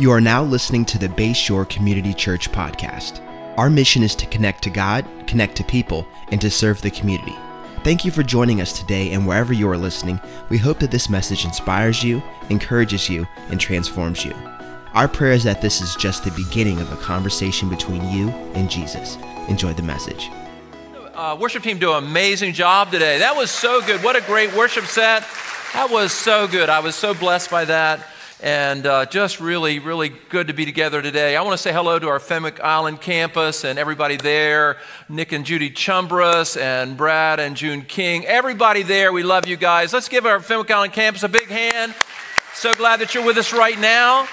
You are now listening to the Bayshore Community Church podcast. Our mission is to connect to God, connect to people, and to serve the community. Thank you for joining us today, and wherever you are listening, we hope that this message inspires you, encourages you, and transforms you. Our prayer is that this is just the beginning of a conversation between you and Jesus. Enjoy the message. Uh, worship team do an amazing job today. That was so good. What a great worship set. That was so good. I was so blessed by that and uh, just really, really good to be together today. I want to say hello to our Fenwick Island campus and everybody there Nick and Judy Chumbras and Brad and June King. Everybody there, we love you guys. Let's give our Fenwick Island campus a big hand. So glad that you're with us right now.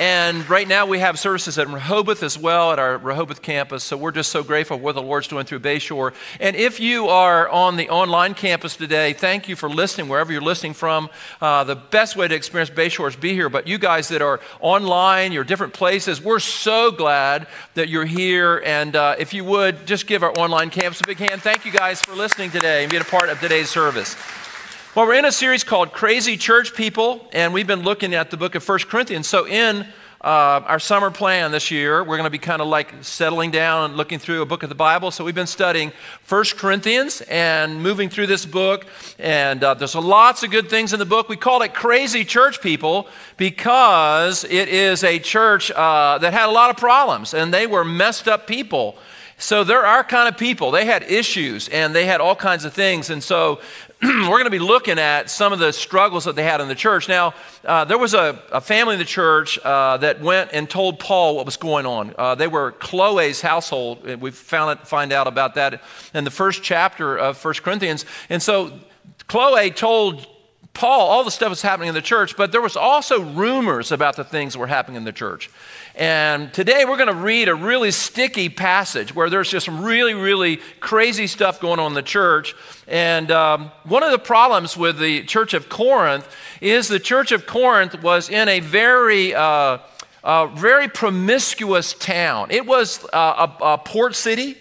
And right now we have services at Rehoboth as well at our Rehoboth campus. So we're just so grateful for what the Lord's doing through Bayshore. And if you are on the online campus today, thank you for listening wherever you're listening from. Uh, the best way to experience Bayshore is be here. But you guys that are online, you're different places, we're so glad that you're here. And uh, if you would, just give our online campus a big hand. Thank you guys for listening today and being a part of today's service. Well, we're in a series called Crazy Church People, and we've been looking at the book of First Corinthians. So, in uh, our summer plan this year, we're going to be kind of like settling down and looking through a book of the Bible. So, we've been studying First Corinthians and moving through this book. And uh, there's lots of good things in the book. We call it Crazy Church People because it is a church uh, that had a lot of problems, and they were messed up people. So they're our kind of people. They had issues and they had all kinds of things. And so we're going to be looking at some of the struggles that they had in the church. Now, uh, there was a, a, family in the church uh, that went and told Paul what was going on. Uh, they were Chloe's household. We found it, find out about that in the first chapter of First Corinthians. And so Chloe told Paul all the stuff that's happening in the church, but there was also rumors about the things that were happening in the church. And today we're going to read a really sticky passage where there's just some really, really crazy stuff going on in the church. And um, one of the problems with the church of Corinth is the church of Corinth was in a very, uh, uh, very promiscuous town. It was uh, a, a port city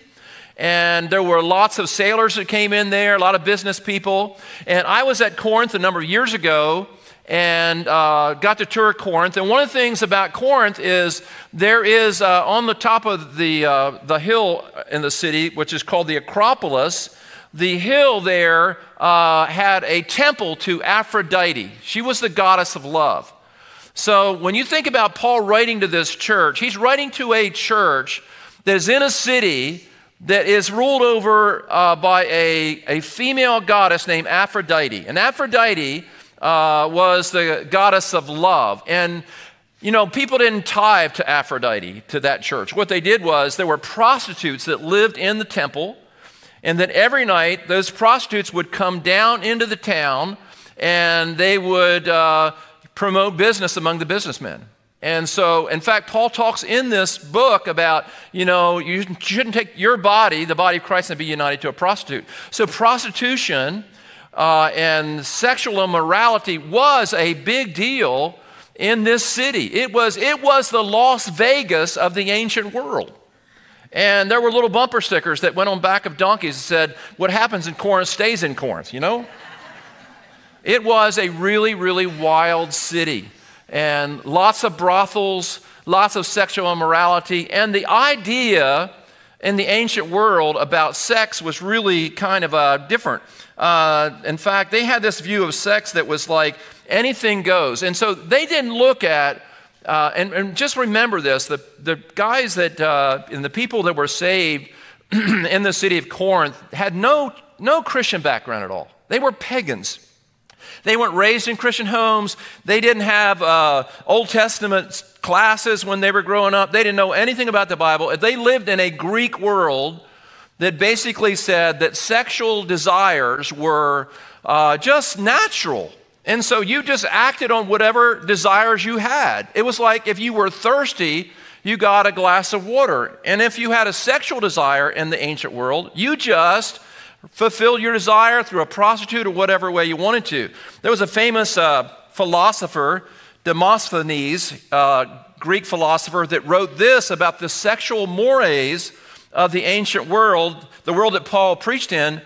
and there were lots of sailors that came in there, a lot of business people. And I was at Corinth a number of years ago, and uh, got to tour Corinth. And one of the things about Corinth is there is uh, on the top of the, uh, the hill in the city, which is called the Acropolis, the hill there uh, had a temple to Aphrodite. She was the goddess of love. So when you think about Paul writing to this church, he's writing to a church that is in a city that is ruled over uh, by a, a female goddess named Aphrodite. And Aphrodite uh, was the goddess of love. And, you know, people didn't tithe to Aphrodite, to that church. What they did was there were prostitutes that lived in the temple, and that every night those prostitutes would come down into the town and they would uh, promote business among the businessmen. And so, in fact, Paul talks in this book about, you know, you shouldn't take your body, the body of Christ, and be united to a prostitute. So, prostitution uh, and sexual immorality was a big deal in this city. It was, it was the Las Vegas of the ancient world. And there were little bumper stickers that went on back of donkeys that said, What happens in Corinth stays in Corinth, you know? it was a really, really wild city. And lots of brothels, lots of sexual immorality. And the idea in the ancient world about sex was really kind of uh, different. Uh, in fact, they had this view of sex that was like anything goes. And so they didn't look at, uh, and, and, just remember this the, the guys that, uh, and the people that were saved in the city of Corinth had no, no Christian background at all. They were pagans. They weren't raised in Christian homes. They didn't have uh, Old Testament classes when they were growing up. They didn't know anything about the Bible. They lived in a Greek world that basically said that sexual desires were uh, just natural. And so you just acted on whatever desires you had. It was like if you were thirsty, you got a glass of water. And if you had a sexual desire in the ancient world, you just fulfilled your desire through a prostitute or whatever way you wanted to. There was a famous uh, philosopher, Demosthenes, uh, Greek philosopher, that wrote this about the sexual mores of the ancient world, the world that Paul preached in,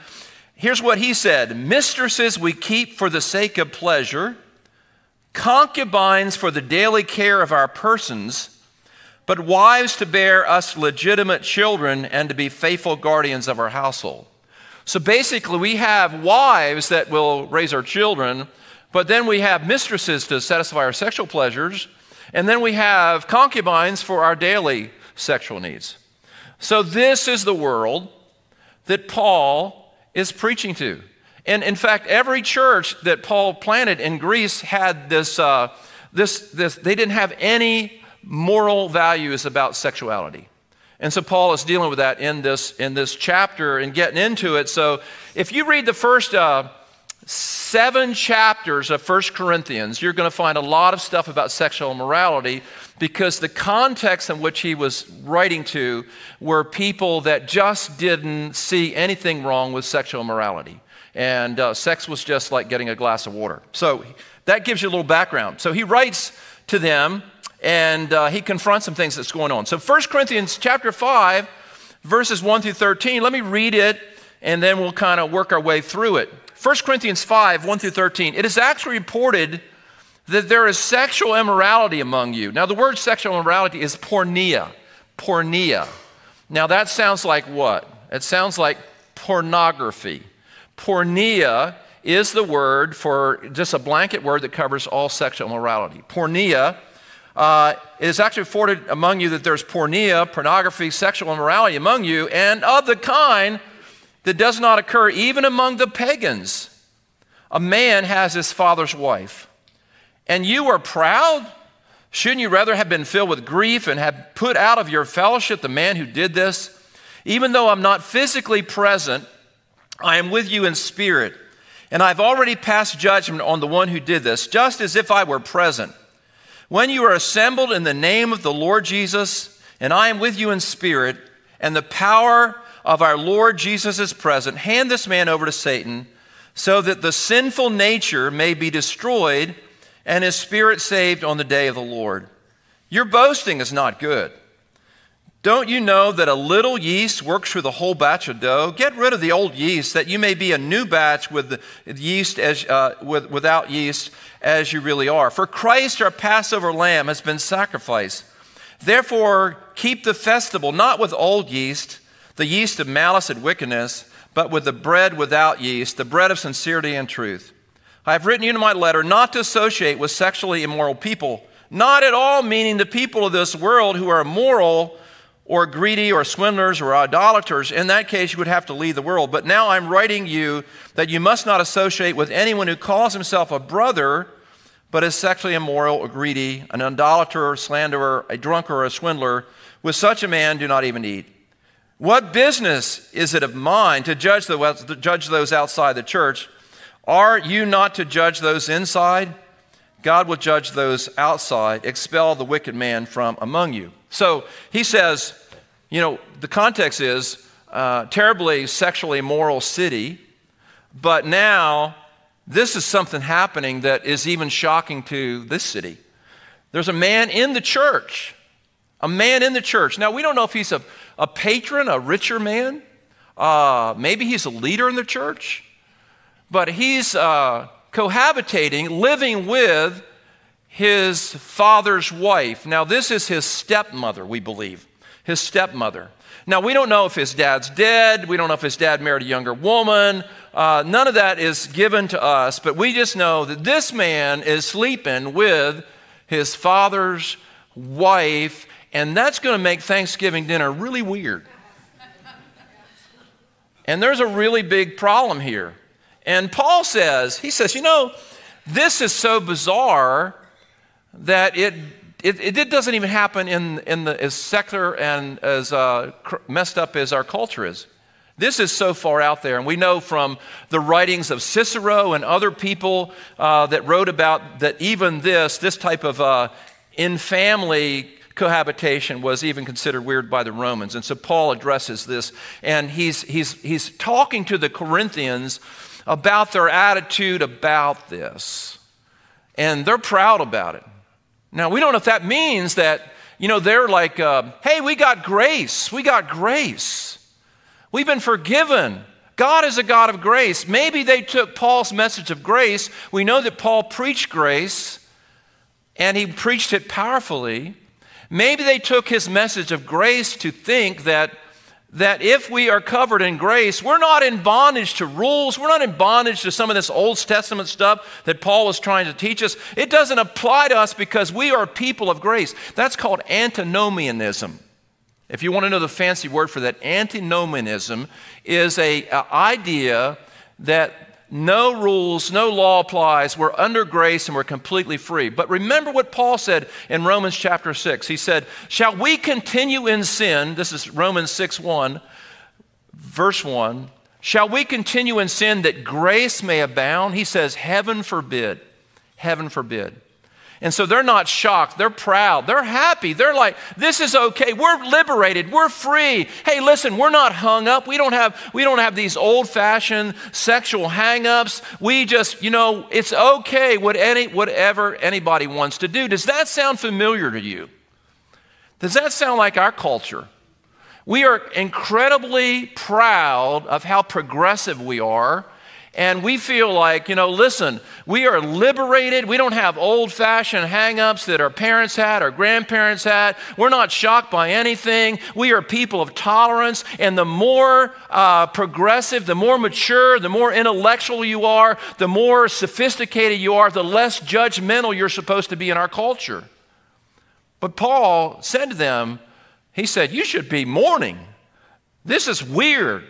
here's what he said Mistresses we keep for the sake of pleasure, concubines for the daily care of our persons, but wives to bear us legitimate children and to be faithful guardians of our household. So basically, we have wives that will raise our children, but then we have mistresses to satisfy our sexual pleasures, and then we have concubines for our daily sexual needs. So, this is the world that Paul is preaching to. And in fact, every church that Paul planted in Greece had this, uh, this, this, they didn't have any moral values about sexuality. And so Paul is dealing with that in this, in this chapter and getting into it. So if you read the first uh, seven chapters of First Corinthians, you're going to find a lot of stuff about sexual immorality because the context in which he was writing to were people that just didn't see anything wrong with sexual immorality. And uh, sex was just like getting a glass of water. So that gives you a little background. So he writes to them and uh, he confronts some things that's going on. So 1 Corinthians chapter 5, verses 1 through 13, let me read it and then we'll kind of work our way through it. 1 Corinthians 5, 1 through 13. It is actually reported that there is sexual immorality among you. Now, the word sexual immorality is porneia. Porneia. Now, that sounds like what? It sounds like pornography. Porneia is the word for just a blanket word that covers all sexual immorality. Porneia uh, it is actually reported among you that there's porneia, pornography, sexual immorality among you, and of the kind that does not occur even among the pagans. A man has his father's wife. And you are proud? Shouldn't you rather have been filled with grief and have put out of your fellowship the man who did this? Even though I'm not physically present, I am with you in spirit, and I've already passed judgment on the one who did this, just as if I were present. When you are assembled in the name of the Lord Jesus, and I am with you in spirit, and the power of our Lord Jesus is present, hand this man over to Satan, so that the sinful nature may be destroyed and his spirit saved on the day of the Lord. Your boasting is not good. Don't you know that a little yeast works through the whole batch of dough? Get rid of the old yeast, that you may be a new batch with yeast as, uh, with, without yeast, as you really are. For Christ, our Passover lamb, has been sacrificed. Therefore, keep the festival not with old yeast, the yeast of malice and wickedness, but with the bread without yeast, the bread of sincerity and truth. I have written you in my letter not to associate with sexually immoral people, not at all meaning the people of this world who are immoral or greedy or swindlers or idolaters, in that case, you would have to leave the world. But now I'm writing you that you must not associate with anyone who calls himself a brother, but is sexually immoral or greedy, an idolater, slanderer, a drunkard, or a swindler. With such a man, do not even eat. What business is it of mine to judge, the, to judge those outside the church? Are you not to judge those inside? God will judge those outside. Expel the wicked man from among you. So he says, you know, the context is uh, terribly sexually immoral city, but now this is something happening that is even shocking to this city. There's a man in the church, a man in the church. Now, we don't know if he's a, a patron, a richer man. Uh, maybe he's a leader in the church, but he's uh, cohabitating, living with his father's wife. Now, this is his stepmother, we believe. His stepmother. Now, we don't know if his dad's dead. We don't know if his dad married a younger woman. Uh, none of that is given to us, but we just know that this man is sleeping with his father's wife, and that's going to make Thanksgiving dinner really weird. and there's a really big problem here. And Paul says, he says, you know, this is so bizarre that it, it, it doesn't even happen in, in the, as secular and as uh, messed up as our culture is. This is so far out there, and we know from the writings of Cicero and other people uh, that wrote about that even this, this type of uh, in family cohabitation was even considered weird by the Romans. And so Paul addresses this, and he's, he's, he's talking to the Corinthians about their attitude about this. And they're proud about it. Now, we don't know if that means that, you know, they're like, uh, hey, we got grace. We got grace. We've been forgiven. God is a God of grace. Maybe they took Paul's message of grace. We know that Paul preached grace, and he preached it powerfully. Maybe they took his message of grace to think that, that if we are covered in grace, we're not in bondage to rules. We're not in bondage to some of this Old Testament stuff that Paul was trying to teach us. It doesn't apply to us because we are people of grace. That's called antinomianism. If you want to know the fancy word for that, antinomianism is a, idea that no rules, no law applies. We're under grace and we're completely free. But remember what Paul said in Romans chapter 6. He said, Shall we continue in sin? This is Romans 6 1, verse 1. Shall we continue in sin that grace may abound? He says, Heaven forbid. Heaven forbid. And so they're not shocked. They're proud. They're happy. They're like, this is okay. We're liberated. We're free. Hey, listen, we're not hung up. We don't have, we don't have these old fashioned sexual hang ups. We just, you know, it's okay what any, whatever anybody wants to do. Does that sound familiar to you? Does that sound like our culture? We are incredibly proud of how progressive we are and we feel like, you know, listen, we are liberated. We don't have old fashioned hang ups that our parents had, our grandparents had. We're not shocked by anything. We are people of tolerance. And the more uh, progressive, the more mature, the more intellectual you are, the more sophisticated you are, the less judgmental you're supposed to be in our culture. But Paul said to them, he said, You should be mourning. This is weird.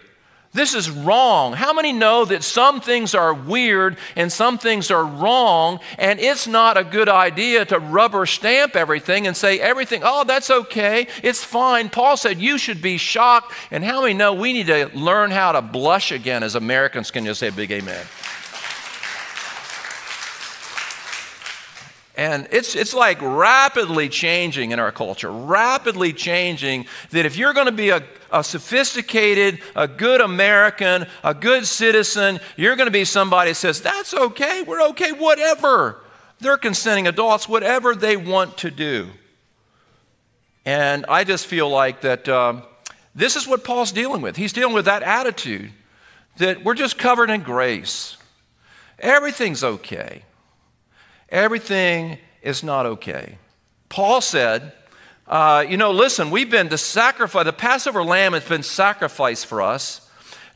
This is wrong. How many know that some things are weird and some things are wrong, and it's not a good idea to rubber stamp everything and say everything, oh, that's okay, it's fine. Paul said you should be shocked. And how many know we need to learn how to blush again as Americans? Can you say big amen? And it's, it's like rapidly changing in our culture, rapidly changing that if you're going to be a, a sophisticated, a good American, a good citizen, you're going to be somebody that says, that's okay, we're okay, whatever. They're consenting adults, whatever they want to do. And I just feel like that uh, this is what Paul's dealing with. He's dealing with that attitude that we're just covered in grace. Everything's okay everything is not okay. Paul said, uh, you know, listen, we've been to sacrifice, the Passover lamb has been sacrificed for us.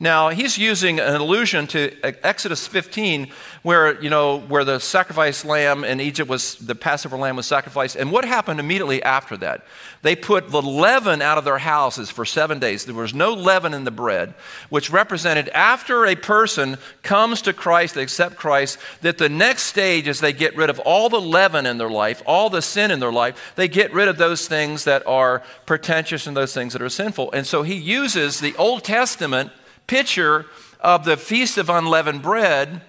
Now, he's using an allusion to Exodus 15, where, you know, where the sacrifice lamb in Egypt was, the Passover lamb was sacrificed. And what happened immediately after that? They put the leaven out of their houses for seven days. There was no leaven in the bread, which represented after a person comes to Christ, they accept Christ, that the next stage is they get rid of all the leaven in their life, all the sin in their life. They get rid of those things that are pretentious and those things that are sinful. And so he uses the Old Testament picture of the Feast of Unleavened Bread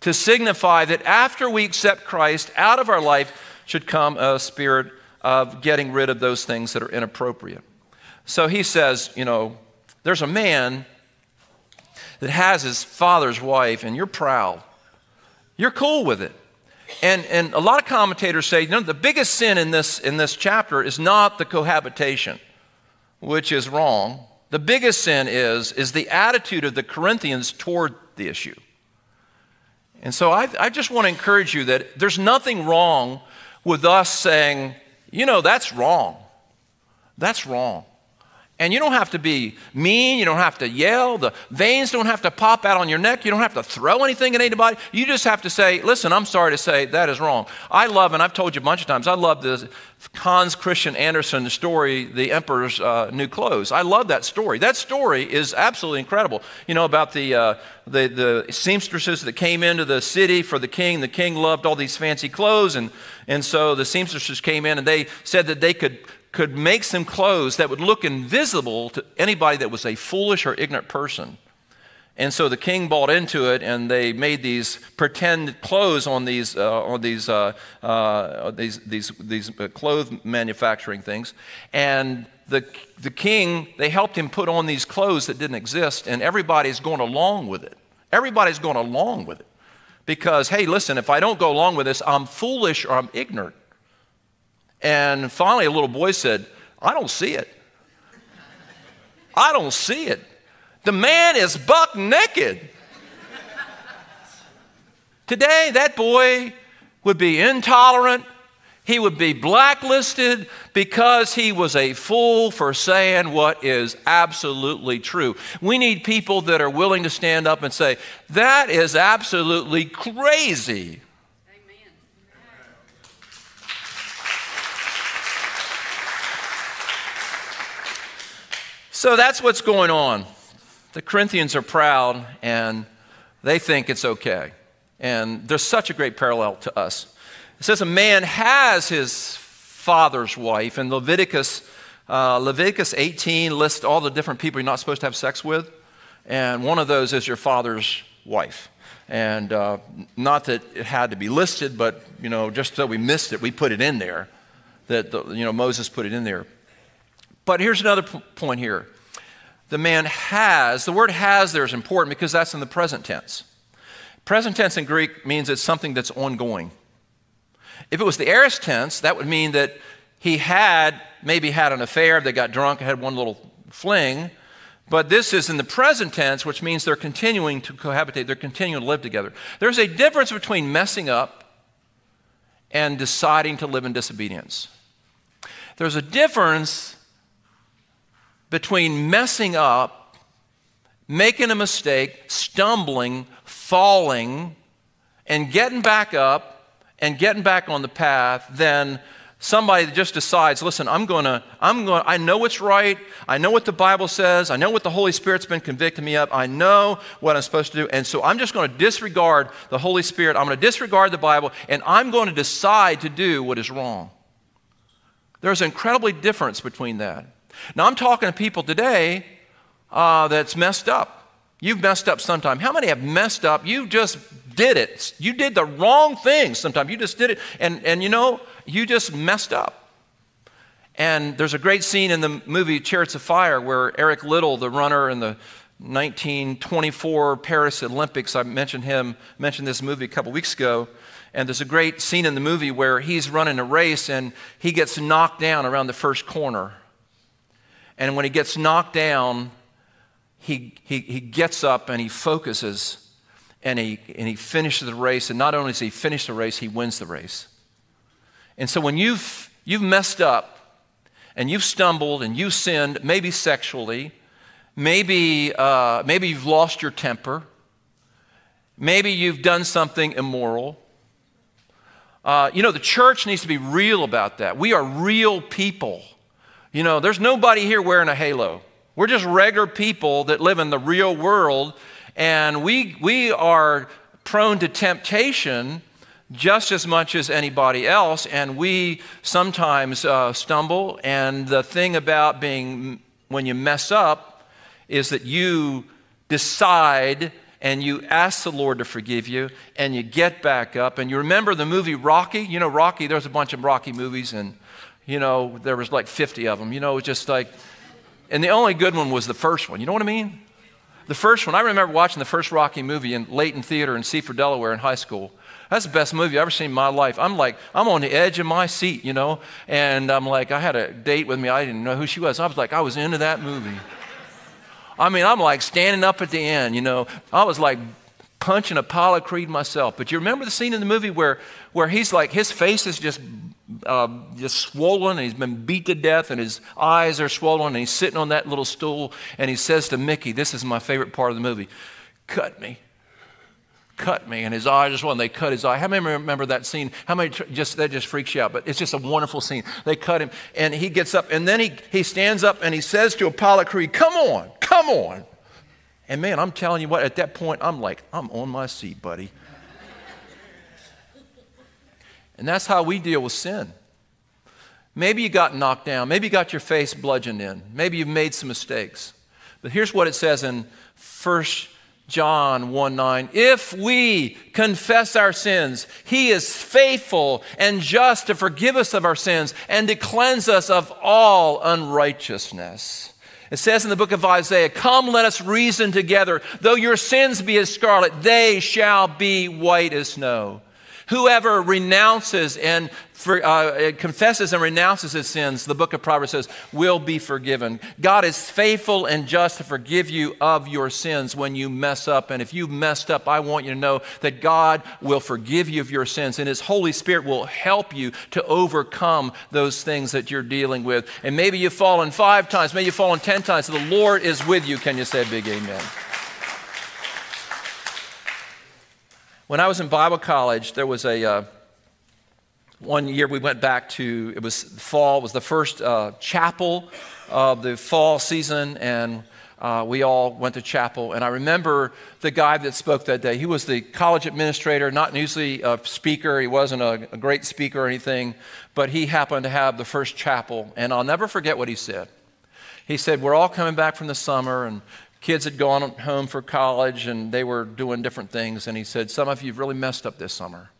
to signify that after we accept Christ, out of our life should come a spirit of getting rid of those things that are inappropriate. So he says, you know, there's a man that has his father's wife, and you're proud. You're cool with it. And, and a lot of commentators say, you know, the biggest sin in this, in this chapter is not the cohabitation, which is wrong. The biggest sin is, is the attitude of the Corinthians toward the issue. And so I, I just want to encourage you that there's nothing wrong with us saying, you know, that's wrong. That's wrong. And you don't have to be mean. You don't have to yell. The veins don't have to pop out on your neck. You don't have to throw anything at anybody. You just have to say, listen, I'm sorry to say that is wrong. I love, and I've told you a bunch of times, I love the Hans Christian Andersen story, The Emperor's uh, New Clothes. I love that story. That story is absolutely incredible. You know, about the, uh, the, the seamstresses that came into the city for the king. The king loved all these fancy clothes, and, and so the seamstresses came in and they said that they could could make some clothes that would look invisible to anybody that was a foolish or ignorant person. And so the king bought into it, and they made these pretend clothes on these uh, on these uh, uh, these these these uh, clothes manufacturing things. And the the king they helped him put on these clothes that didn't exist, and everybody's going along with it. Everybody's going along with it because hey, listen, if I don't go along with this, I'm foolish or I'm ignorant. And finally, a little boy said, I don't see it. I don't see it. The man is buck naked. Today, that boy would be intolerant. He would be blacklisted because he was a fool for saying what is absolutely true. We need people that are willing to stand up and say, That is absolutely crazy. So that's what's going on. The Corinthians are proud and they think it's okay. And there's such a great parallel to us. It says a man has his father's wife, and Leviticus, uh, Leviticus 18 lists all the different people you're not supposed to have sex with, and one of those is your father's wife. And uh, not that it had to be listed, but you know, just so we missed it, we put it in there. That the, you know Moses put it in there. But here's another p- point here. The man has, the word has there is important because that's in the present tense. Present tense in Greek means it's something that's ongoing. If it was the aorist tense, that would mean that he had maybe had an affair, they got drunk, had one little fling. But this is in the present tense, which means they're continuing to cohabitate, they're continuing to live together. There's a difference between messing up and deciding to live in disobedience. There's a difference between messing up, making a mistake, stumbling, falling, and getting back up and getting back on the path than somebody that just decides, listen, I'm going to, I'm going, I know what's right. I know what the Bible says. I know what the Holy Spirit's been convicting me of. I know what I'm supposed to do. And so I'm just going to disregard the Holy Spirit. I'm going to disregard the Bible and I'm going to decide to do what is wrong. There's an incredibly difference between that. Now, I'm talking to people today uh, that's messed up. You've messed up sometime. How many have messed up? You just did it. You did the wrong thing sometime. You just did it. And, and you know, you just messed up. And there's a great scene in the movie Chariots of Fire where Eric Liddell, the runner in the 1924 Paris Olympics, I mentioned him, mentioned this movie a couple weeks ago. And there's a great scene in the movie where he's running a race and he gets knocked down around the first corner. And when he gets knocked down, he, he, he gets up and he focuses and he, and he finishes the race. And not only does he finish the race, he wins the race. And so when you've, you've messed up and you've stumbled and you've sinned, maybe sexually, maybe, uh, maybe you've lost your temper, maybe you've done something immoral. Uh, you know, the church needs to be real about that. We are real people. You know, there's nobody here wearing a halo. We're just regular people that live in the real world, and we, we are prone to temptation just as much as anybody else, and we sometimes uh, stumble. And the thing about being, when you mess up, is that you decide and you ask the Lord to forgive you, and you get back up. And you remember the movie Rocky? You know, Rocky, there's a bunch of Rocky movies, and you know, there was like 50 of them. You know, it was just like, and the only good one was the first one. You know what I mean? The first one, I remember watching the first Rocky movie in Layton Theater in Seaford, Delaware in high school. That's the best movie I've ever seen in my life. I'm like, I'm on the edge of my seat, you know, and I'm like, I had a date with me. I didn't know who she was. I was like, I was into that movie. I mean, I'm like standing up at the end, you know. I was like punching Apollo Creed myself. But you remember the scene in the movie where, where he's like, his face is just uh, just swollen and he's been beat to death and his eyes are swollen and he's sitting on that little stool and he says to Mickey, This is my favorite part of the movie, cut me. Cut me. And his eye just when they cut his eye. How many remember that scene? How many just that just freaks you out? But it's just a wonderful scene. They cut him and he gets up and then he, he stands up and he says to Apollo Creed, Come on, come on. And man, I'm telling you what, at that point, I'm like, I'm on my seat, buddy. And that's how we deal with sin. Maybe you got knocked down. Maybe you got your face bludgeoned in. Maybe you've made some mistakes. But here's what it says in 1 John 1 9. If we confess our sins, he is faithful and just to forgive us of our sins and to cleanse us of all unrighteousness. It says in the book of Isaiah, Come, let us reason together. Though your sins be as scarlet, they shall be white as snow. Whoever renounces and for, uh, confesses and renounces his sins, the book of Proverbs says, will be forgiven. God is faithful and just to forgive you of your sins when you mess up. And if you've messed up, I want you to know that God will forgive you of your sins, and His Holy Spirit will help you to overcome those things that you're dealing with. And maybe you've fallen five times, maybe you've fallen ten times. The Lord is with you. Can you say a big amen? When I was in Bible college, there was a. Uh, one year we went back to, it was fall, it was the first uh, chapel of the fall season, and uh, we all went to chapel. And I remember the guy that spoke that day. He was the college administrator, not usually a speaker. He wasn't a, a great speaker or anything, but he happened to have the first chapel. And I'll never forget what he said. He said, We're all coming back from the summer, and kids had gone home for college, and they were doing different things. And he said, Some of you really messed up this summer.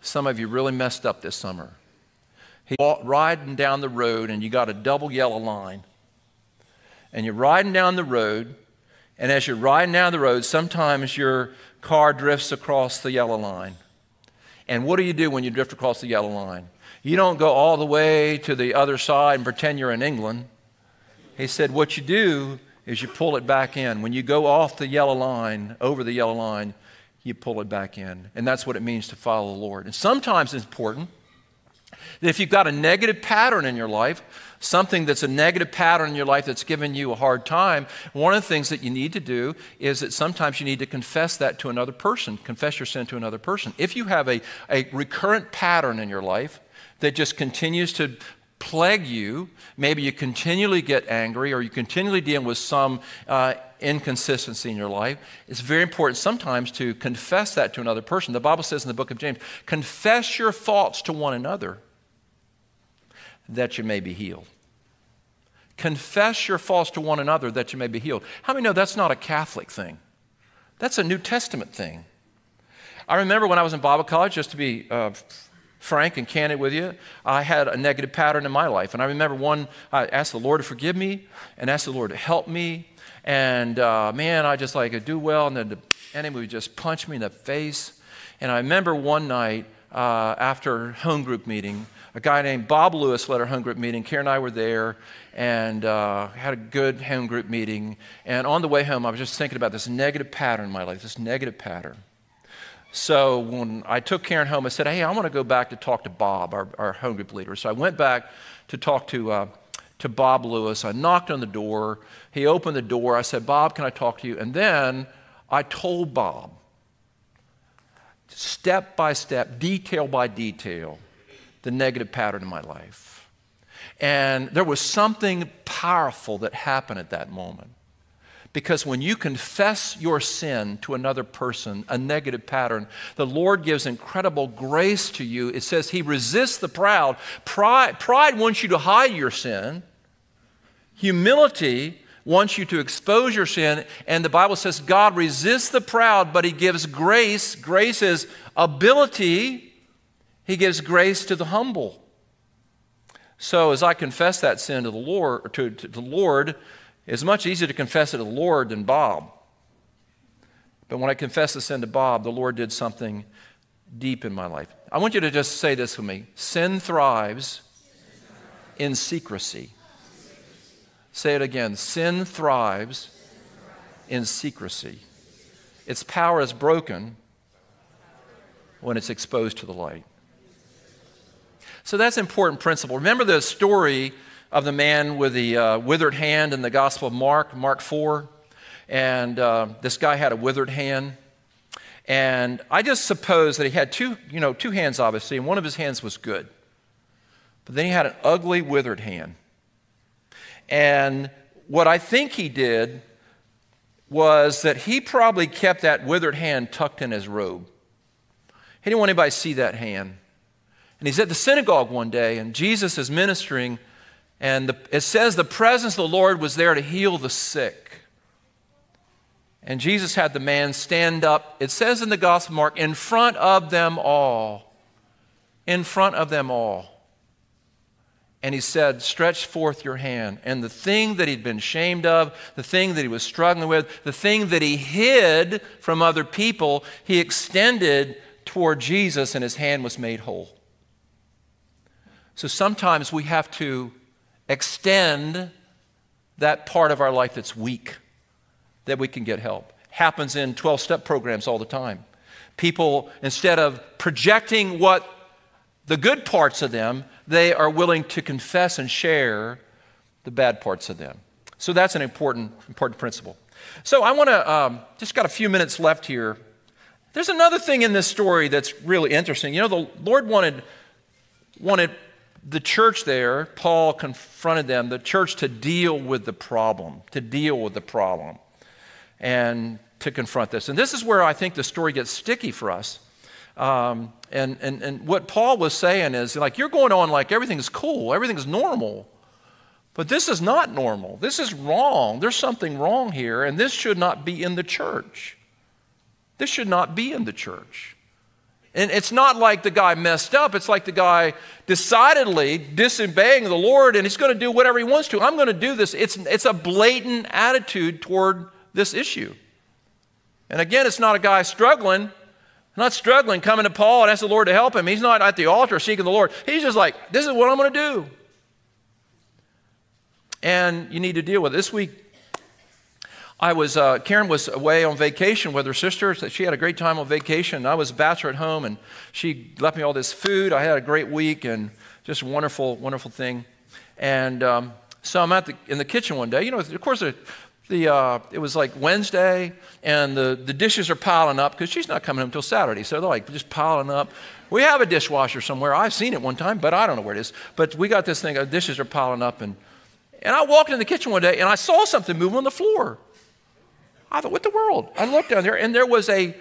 Some of you really messed up this summer. He walked riding down the road and you got a double yellow line. And you're riding down the road, and as you're riding down the road, sometimes your car drifts across the yellow line. And what do you do when you drift across the yellow line? You don't go all the way to the other side and pretend you're in England. He said, What you do is you pull it back in. When you go off the yellow line, over the yellow line, you pull it back in. And that's what it means to follow the Lord. And sometimes it's important that if you've got a negative pattern in your life, something that's a negative pattern in your life that's given you a hard time, one of the things that you need to do is that sometimes you need to confess that to another person, confess your sin to another person. If you have a, a recurrent pattern in your life that just continues to plague you, maybe you continually get angry or you continually deal with some uh, inconsistency in your life, it's very important sometimes to confess that to another person. The Bible says in the book of James, confess your faults to one another that you may be healed. Confess your faults to one another that you may be healed. How many know that's not a Catholic thing? That's a New Testament thing. I remember when I was in Bible college, just to be uh, frank and candid with you, I had a negative pattern in my life. And I remember one, I asked the Lord to forgive me and asked the Lord to help me. And uh, man, I just like, I do well. And then the enemy would just punch me in the face. And I remember one night uh, after home group meeting, a guy named Bob Lewis led our home group meeting. Karen and I were there and uh, had a good home group meeting. And on the way home, I was just thinking about this negative pattern in my life, this negative pattern. So when I took Karen home, I said, Hey, I want to go back to talk to Bob, our, our home group leader. So I went back to talk to, uh, to Bob Lewis. I knocked on the door. He opened the door. I said, Bob, can I talk to you? And then I told Bob, step by step, detail by detail, the negative pattern in my life. And there was something powerful that happened at that moment. Because when you confess your sin to another person, a negative pattern, the Lord gives incredible grace to you. It says He resists the proud. Pride, pride wants you to hide your sin, humility wants you to expose your sin. And the Bible says God resists the proud, but He gives grace. Grace is ability, He gives grace to the humble. So as I confess that sin to the Lord, to, to the Lord, it's much easier to confess it to the Lord than Bob. But when I confessed the sin to Bob, the Lord did something deep in my life. I want you to just say this with me Sin thrives in secrecy. Say it again. Sin thrives in secrecy. Its power is broken when it's exposed to the light. So that's an important principle. Remember the story of the man with the uh, withered hand in the Gospel of Mark, Mark 4. And uh, this guy had a withered hand. And I just suppose that he had two, you know, two hands, obviously, and one of his hands was good. But then he had an ugly, withered hand. And what I think he did was that he probably kept that withered hand tucked in his robe. He didn't want anybody to see that hand. And he's at the synagogue one day, and Jesus is ministering and the, it says the presence of the Lord was there to heal the sick. And Jesus had the man stand up, it says in the Gospel of Mark, in front of them all. In front of them all. And he said, Stretch forth your hand. And the thing that he'd been shamed of, the thing that he was struggling with, the thing that he hid from other people, he extended toward Jesus and his hand was made whole. So sometimes we have to extend that part of our life that's weak that we can get help. Happens in 12 step programs all the time. People, instead of projecting what the good parts of them, they are willing to confess and share the bad parts of them. So that's an important, important principle. So I want to, um, just got a few minutes left here. There's another thing in this story that's really interesting. You know, the Lord wanted, wanted the church there, Paul confronted them, the church to deal with the problem, to deal with the problem, and to confront this. And this is where I think the story gets sticky for us. Um, and, and, and what Paul was saying is like, you're going on like everything's cool, everything's normal. But this is not normal. This is wrong. There's something wrong here, and this should not be in the church. This should not be in the church. And it's not like the guy messed up. It's like the guy decidedly disobeying the Lord and he's going to do whatever he wants to. I'm going to do this. It's, it's a blatant attitude toward this issue. And again, it's not a guy struggling, not struggling, coming to Paul and ask the Lord to help him. He's not at the altar seeking the Lord. He's just like, this is what I'm going to do. And you need to deal with it. This week, I was, uh, Karen was away on vacation with her sister. She had a great time on vacation. I was a bachelor at home, and she left me all this food. I had a great week, and just a wonderful, wonderful thing. And um, so I'm at the, in the kitchen one day. You know, of course, the, the uh, it was like Wednesday, and the, the dishes are piling up because she's not coming home until Saturday. So they're like just piling up. We have a dishwasher somewhere. I've seen it one time, but I don't know where it is. But we got this thing, the dishes are piling up. And, and I walked in the kitchen one day, and I saw something move on the floor. I thought, what the world? I looked down there, and there was a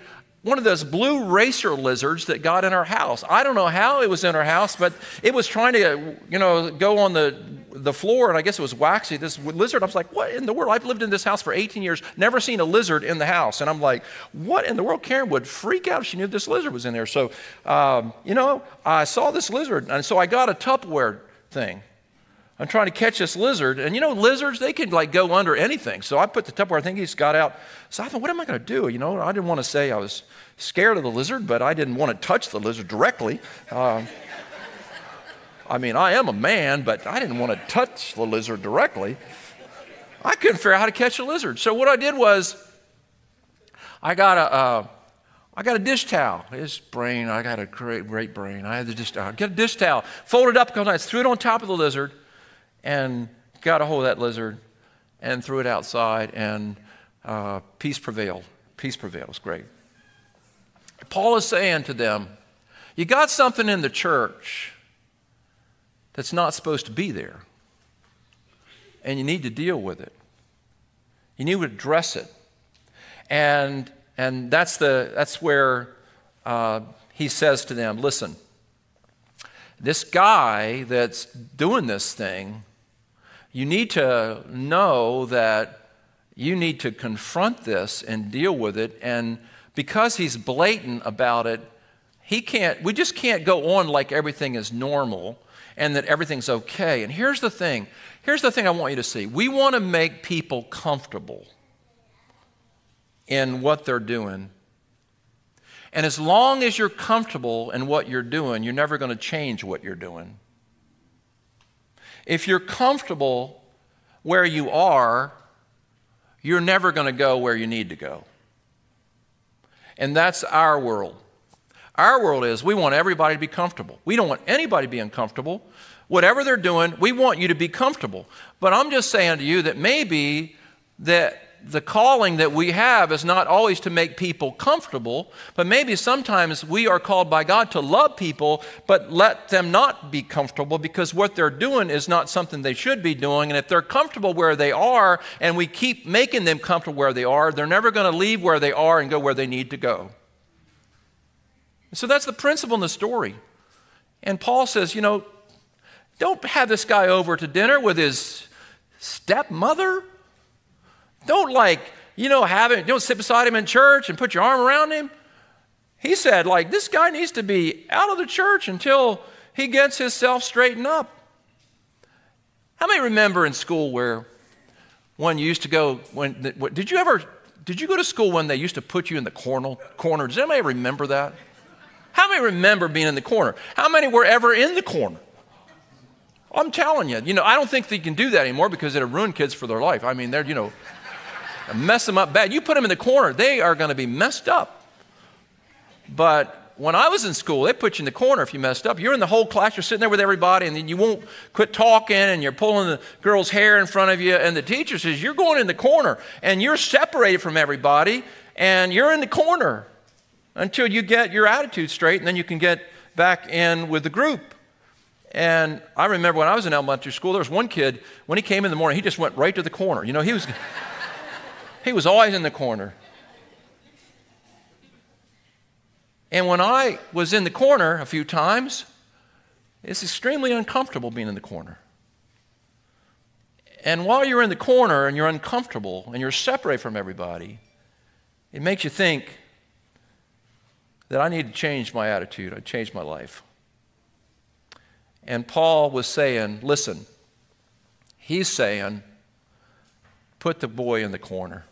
one of those blue racer lizards that got in our house. I don't know how it was in our house, but it was trying to, you know, go on the the floor, and I guess it was waxy. This lizard. I was like, what in the world? I've lived in this house for 18 years, never seen a lizard in the house, and I'm like, what in the world? Karen would freak out if she knew this lizard was in there. So, um, you know, I saw this lizard, and so I got a Tupperware thing. I'm trying to catch this lizard. And you know, lizards, they can like go under anything. So I put the Tupperware, I think he's got out. So I thought, what am I going to do? You know, I didn't want to say I was scared of the lizard, but I didn't want to touch the lizard directly. Um, I mean, I am a man, but I didn't want to touch the lizard directly. I couldn't figure out how to catch a lizard. So what I did was, I got a, uh, I got a dish towel. His brain, I got a great, great brain. I had the dish towel. Get a dish towel, folded it up a couple times, threw it on top of the lizard, and got a hold of that lizard and threw it outside, and uh, peace prevailed. Peace prevailed. Was great. Paul is saying to them, You got something in the church that's not supposed to be there, and you need to deal with it. You need to address it. And, and that's, the, that's where uh, he says to them, Listen, this guy that's doing this thing you need to know that you need to confront this and deal with it. And because he's blatant about it, he can't, we just can't go on like everything is normal and that everything's okay. And here's the thing here's the thing I want you to see we want to make people comfortable in what they're doing. And as long as you're comfortable in what you're doing, you're never going to change what you're doing. If you're comfortable where you are, you're never going to go where you need to go. And that's our world. Our world is we want everybody to be comfortable. We don't want anybody to be uncomfortable. Whatever they're doing, we want you to be comfortable. But I'm just saying to you that maybe that the calling that we have is not always to make people comfortable, but maybe sometimes we are called by God to love people, but let them not be comfortable because what they're doing is not something they should be doing. And if they're comfortable where they are and we keep making them comfortable where they are, they're never going to leave where they are and go where they need to go. So that's the principle in the story. And Paul says, you know, don't have this guy over to dinner with his stepmother don't like, you know, have him, don't sit beside him in church and put your arm around him. He said, like, this guy needs to be out of the church until he gets himself straightened up. How many remember in school where one used to go, when, did you ever, did you go to school when they used to put you in the corner? corner? Does anybody remember that? How many remember being in the corner? How many were ever in the corner? I'm telling you, you know, I don't think they can do that anymore because it'll ruin kids for their life. I mean, they're, you know, mess them up bad. You put them in the corner, they are going to be messed up. But when I was in school, they put you in the corner if you messed up. You're in the whole class, you're sitting there with everybody, and then you won't quit talking, and you're pulling the girl's hair in front of you, and the teacher says, You're going in the corner, and you're separated from everybody, and you're in the corner until you get your attitude straight, and then you can get back in with the group. And I remember when I was in elementary school, there was one kid, when he came in the morning, he just went right to the corner. You know, he was, he was always in the corner. And when I was in the corner a few times, it's extremely uncomfortable being in the corner. And while you're in the corner and you're uncomfortable and you're separated from everybody, it makes you think that I need to change my attitude, I change my life. And Paul was saying, listen, he's saying, put the boy in the corner,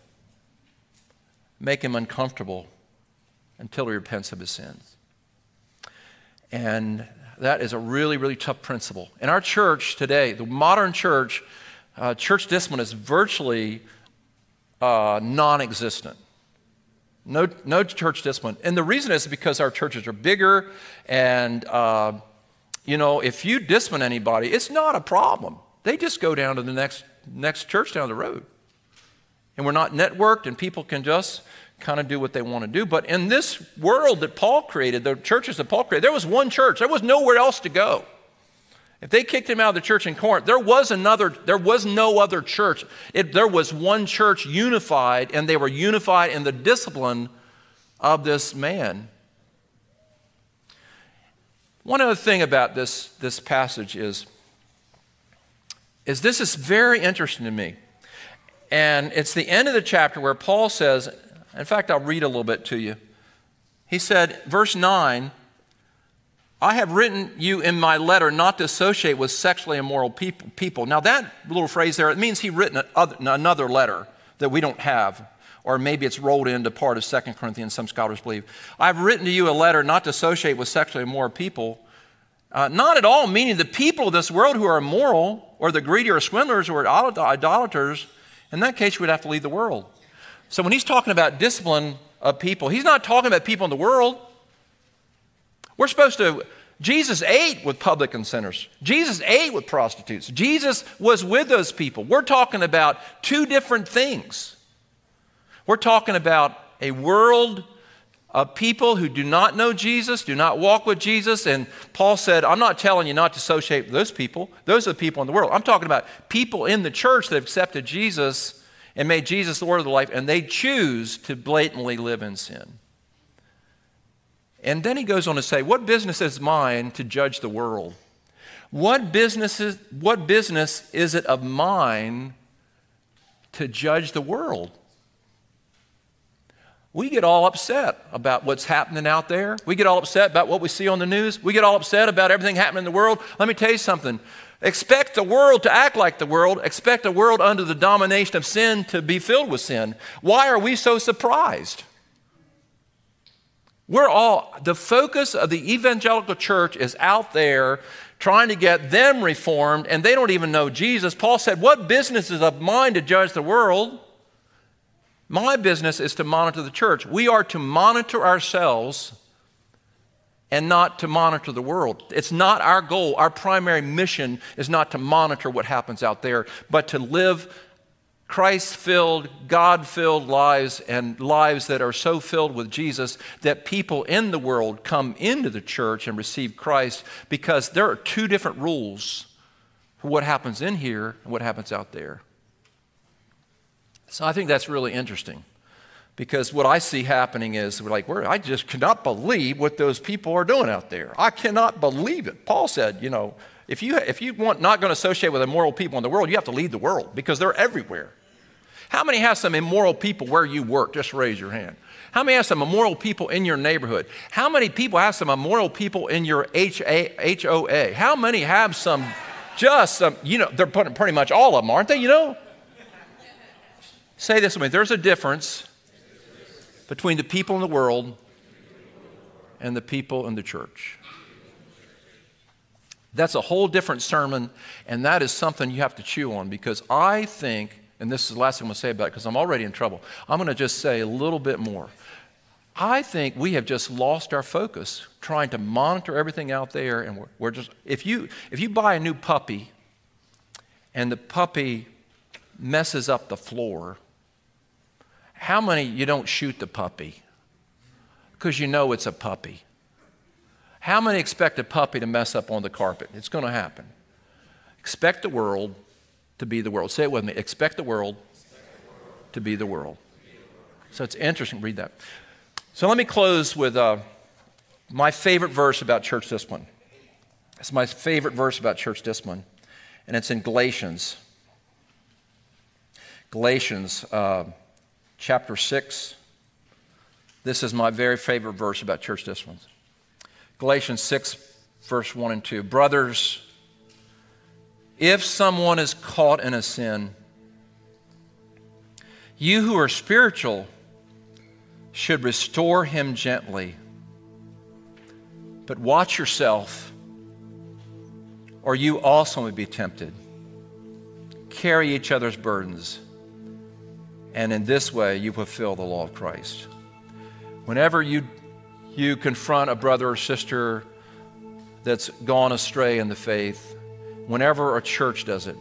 make him uncomfortable until he repents of his sins. And that is a really, really tough principle. In our church today, the modern church, uh, church discipline is virtually uh, non existent. No, no church discipline. And the reason is because our churches are bigger and uh, you know, if you discipline anybody, it's not a problem. They just go down to the next, next church down the road. And we're not networked, and people can just kind of do what they want to do. But in this world that Paul created, the churches that Paul created, there was one church. There was nowhere else to go. If they kicked him out of the church in Corinth, there was another, there was no other church. It, there was one church unified, and they were unified in the discipline of this man. One other thing about this, this passage is, is this is very interesting to me. And it's the end of the chapter where Paul says, in fact, I'll read a little bit to you. He said, verse 9, I have written you in my letter not to associate with sexually immoral people. Now, that little phrase there, it means he written another letter that we don't have or maybe it's rolled into part of 2 Corinthians, some scholars believe. I've written to you a letter not to associate with sexually immoral people, uh, not at all meaning the people of this world who are immoral, or the greedy, or swindlers, or idolaters. In that case, you would have to leave the world. So when he's talking about discipline of people, he's not talking about people in the world. We're supposed to Jesus ate with publican sinners. Jesus ate with prostitutes. Jesus was with those people. We're talking about two different things. We're talking about a world of people who do not know Jesus, do not walk with Jesus. And Paul said, I'm not telling you not to associate with those people. Those are the people in the world. I'm talking about people in the church that have accepted Jesus and made Jesus the Lord of their life, and they choose to blatantly live in sin. And then he goes on to say, What business is mine to judge the world? What business is, what business is it of mine to judge the world? We get all upset about what's happening out there. We get all upset about what we see on the news. We get all upset about everything happening in the world. Let me tell you something. Expect the world to act like the world. Expect a world under the domination of sin to be filled with sin. Why are we so surprised? We're all, the focus of the evangelical church is out there trying to get them reformed, and they don't even know Jesus. Paul said, What business is of mine to judge the world? My business is to monitor the church. We are to monitor ourselves and not to monitor the world. It's not our goal. Our primary mission is not to monitor what happens out there, but to live Christ filled, God filled lives and lives that are so filled with Jesus that people in the world come into the church and receive Christ because there are two different rules for what happens in here and what happens out there. So I think that's really interesting because what I see happening is we're like, we're, I just cannot believe what those people are doing out there. I cannot believe it. Paul said, you know, if you, if you want not going to associate with immoral people in the world, you have to lead the world because they're everywhere. How many have some immoral people where you work? Just raise your hand. How many have some immoral people in your neighborhood? How many people have some immoral people in your HOA? How many have some, just some, you know, they're pretty much all of them, aren't they, you know? Say this with me there's a difference between the people in the world and the people in the church. That's a whole different sermon, and that is something you have to chew on because I think, and this is the last thing I'm going to say about it because I'm already in trouble. I'm going to just say a little bit more. I think we have just lost our focus trying to monitor everything out there, and we're, we're just, if you, if you buy a new puppy and the puppy messes up the floor, how many you don't shoot the puppy? Because you know it's a puppy. How many expect a puppy to mess up on the carpet? It's going to happen. Expect the world to be the world. Say it with me. Expect the world to be the world. So it's interesting. Read that. So let me close with uh, my favorite verse about church discipline. It's my favorite verse about church discipline, and it's in Galatians. Galatians uh, chapter 6. This is my very favorite verse about church discipline. Galatians 6, verse 1 and 2. Brothers, if someone is caught in a sin, you who are spiritual should restore him gently. But watch yourself, or you also may be tempted. Carry each other's burdens, and in this way you fulfill the law of Christ. Whenever you you confront a brother or sister that's gone astray in the faith, whenever a church does it,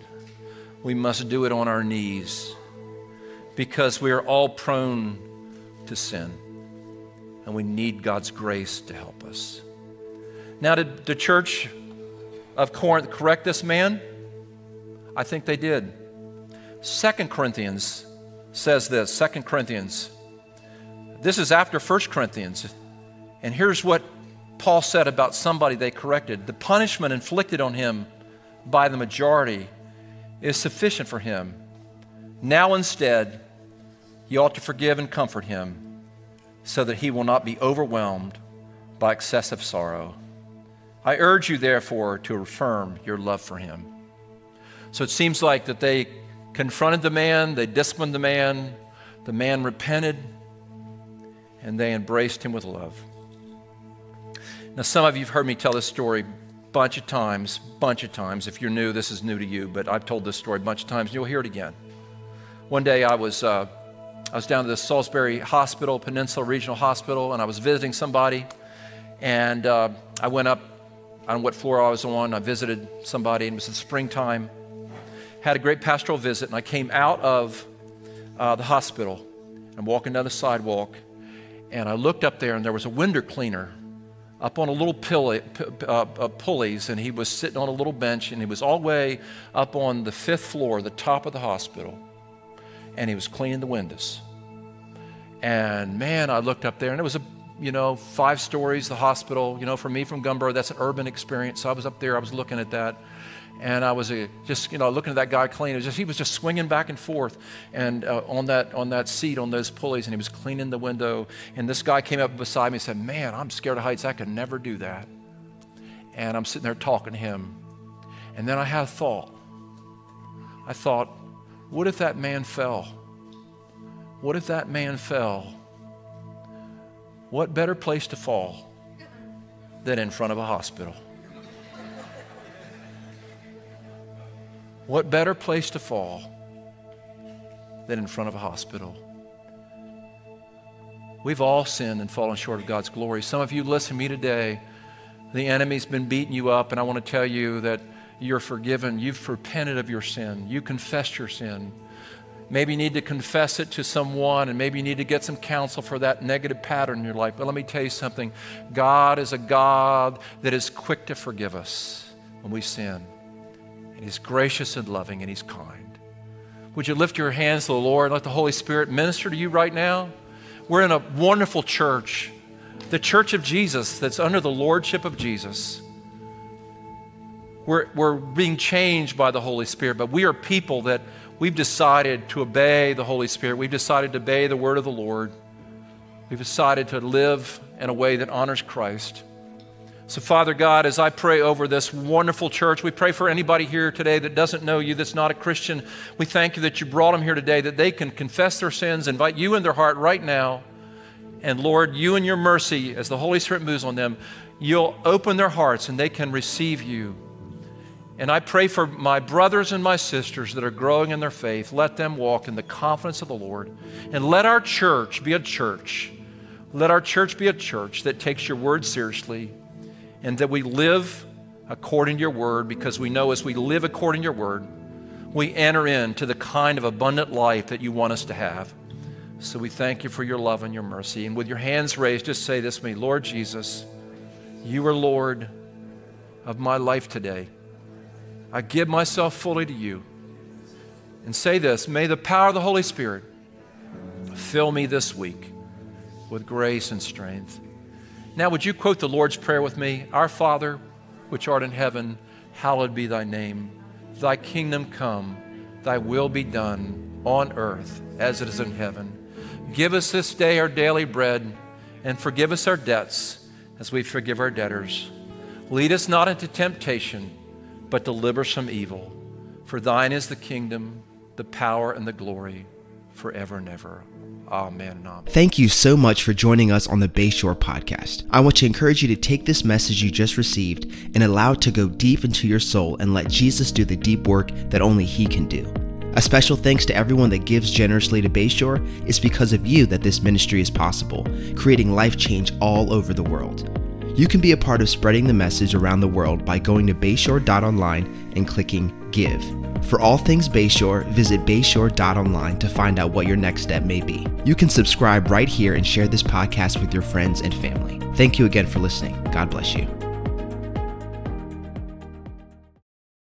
we must do it on our knees because we are all prone to sin and we need God's grace to help us. Now, did the church of Corinth correct this man? I think they did. Second Corinthians says this, Second Corinthians. This is after First Corinthians. And here's what Paul said about somebody they corrected the punishment inflicted on him by the majority is sufficient for him. Now, instead, you ought to forgive and comfort him so that he will not be overwhelmed by excessive sorrow. I urge you, therefore, to affirm your love for him. So it seems like that they confronted the man, they disciplined the man, the man repented, and they embraced him with love. Now, some of you have heard me tell this story a bunch of times, bunch of times. If you're new, this is new to you, but I've told this story a bunch of times, and you'll hear it again. One day I was, uh, I was down to the Salisbury Hospital, Peninsula Regional Hospital, and I was visiting somebody. And uh, I went up, I don't know what floor I was on. I visited somebody, and it was in springtime. Had a great pastoral visit, and I came out of uh, the hospital. I'm walking down the sidewalk, and I looked up there, and there was a window cleaner up on a little pulley, uh, uh, pulleys, and he was sitting on a little bench, and he was all the way up on the fifth floor, the top of the hospital, and he was cleaning the windows. And man, I looked up there, and it was a you know five stories, the hospital. You know, for me from Gumboro, that's an urban experience. So I was up there, I was looking at that, and I was uh, just, you know, looking at that guy clean. Just, he was just swinging back and forth and uh, on, that, on that seat, on those pulleys, and he was cleaning the window. And this guy came up beside me and said, Man, I'm scared of heights. I could never do that. And I'm sitting there talking to him. And then I had a thought. I thought, what if that man fell? What if that man fell? What better place to fall than in front of a hospital? What better place to fall than in front of a hospital? We've all sinned and fallen short of God's glory. Some of you listen to me today. The enemy's been beating you up, and I want to tell you that you're forgiven. You've repented of your sin. You confessed your sin. Maybe you need to confess it to someone, and maybe you need to get some counsel for that negative pattern in your life. But let me tell you something God is a God that is quick to forgive us when we sin and He's gracious and loving and He's kind. Would you lift your hands to the Lord and let the Holy Spirit minister to you right now? We're in a wonderful church, the church of Jesus that's under the lordship of Jesus. We're, we're being changed by the Holy Spirit, but we are people that we've decided to obey the Holy Spirit. We've decided to obey the word of the Lord. We've decided to live in a way that honors Christ. So, Father God, as I pray over this wonderful church, we pray for anybody here today that doesn't know you, that's not a Christian. We thank you that you brought them here today, that they can confess their sins, invite you in their heart right now, And Lord, you and your mercy, as the Holy Spirit moves on them, you'll open their hearts and they can receive you. And I pray for my brothers and my sisters that are growing in their faith. Let them walk in the confidence of the Lord. And let our church be a church. Let our church be a church that takes your word seriously and that we live according to your word because we know as we live according to your word, we enter into the kind of abundant life that you want us to have. So we thank you for your love and your mercy. And with your hands raised, just say this to me Lord Jesus, you are Lord of my life today. I give myself fully to you. And say this May the power of the Holy Spirit fill me this week with grace and strength. Now, would you quote the Lord's Prayer with me? Our Father, which art in heaven, hallowed be thy name. Thy kingdom come, thy will be done on earth as it is in heaven. Give us this day our daily bread, and forgive us our debts as we forgive our debtors. Lead us not into temptation, but deliver us from evil. For thine is the kingdom, the power, and the glory forever and ever. Amen. Thank you so much for joining us on the Bayshore podcast. I want to encourage you to take this message you just received and allow it to go deep into your soul and let Jesus do the deep work that only He can do. A special thanks to everyone that gives generously to Bayshore. It's because of you that this ministry is possible, creating life change all over the world. You can be a part of spreading the message around the world by going to bayshore.online and clicking Give. For all things Bayshore, visit bayshore.online to find out what your next step may be. You can subscribe right here and share this podcast with your friends and family. Thank you again for listening. God bless you.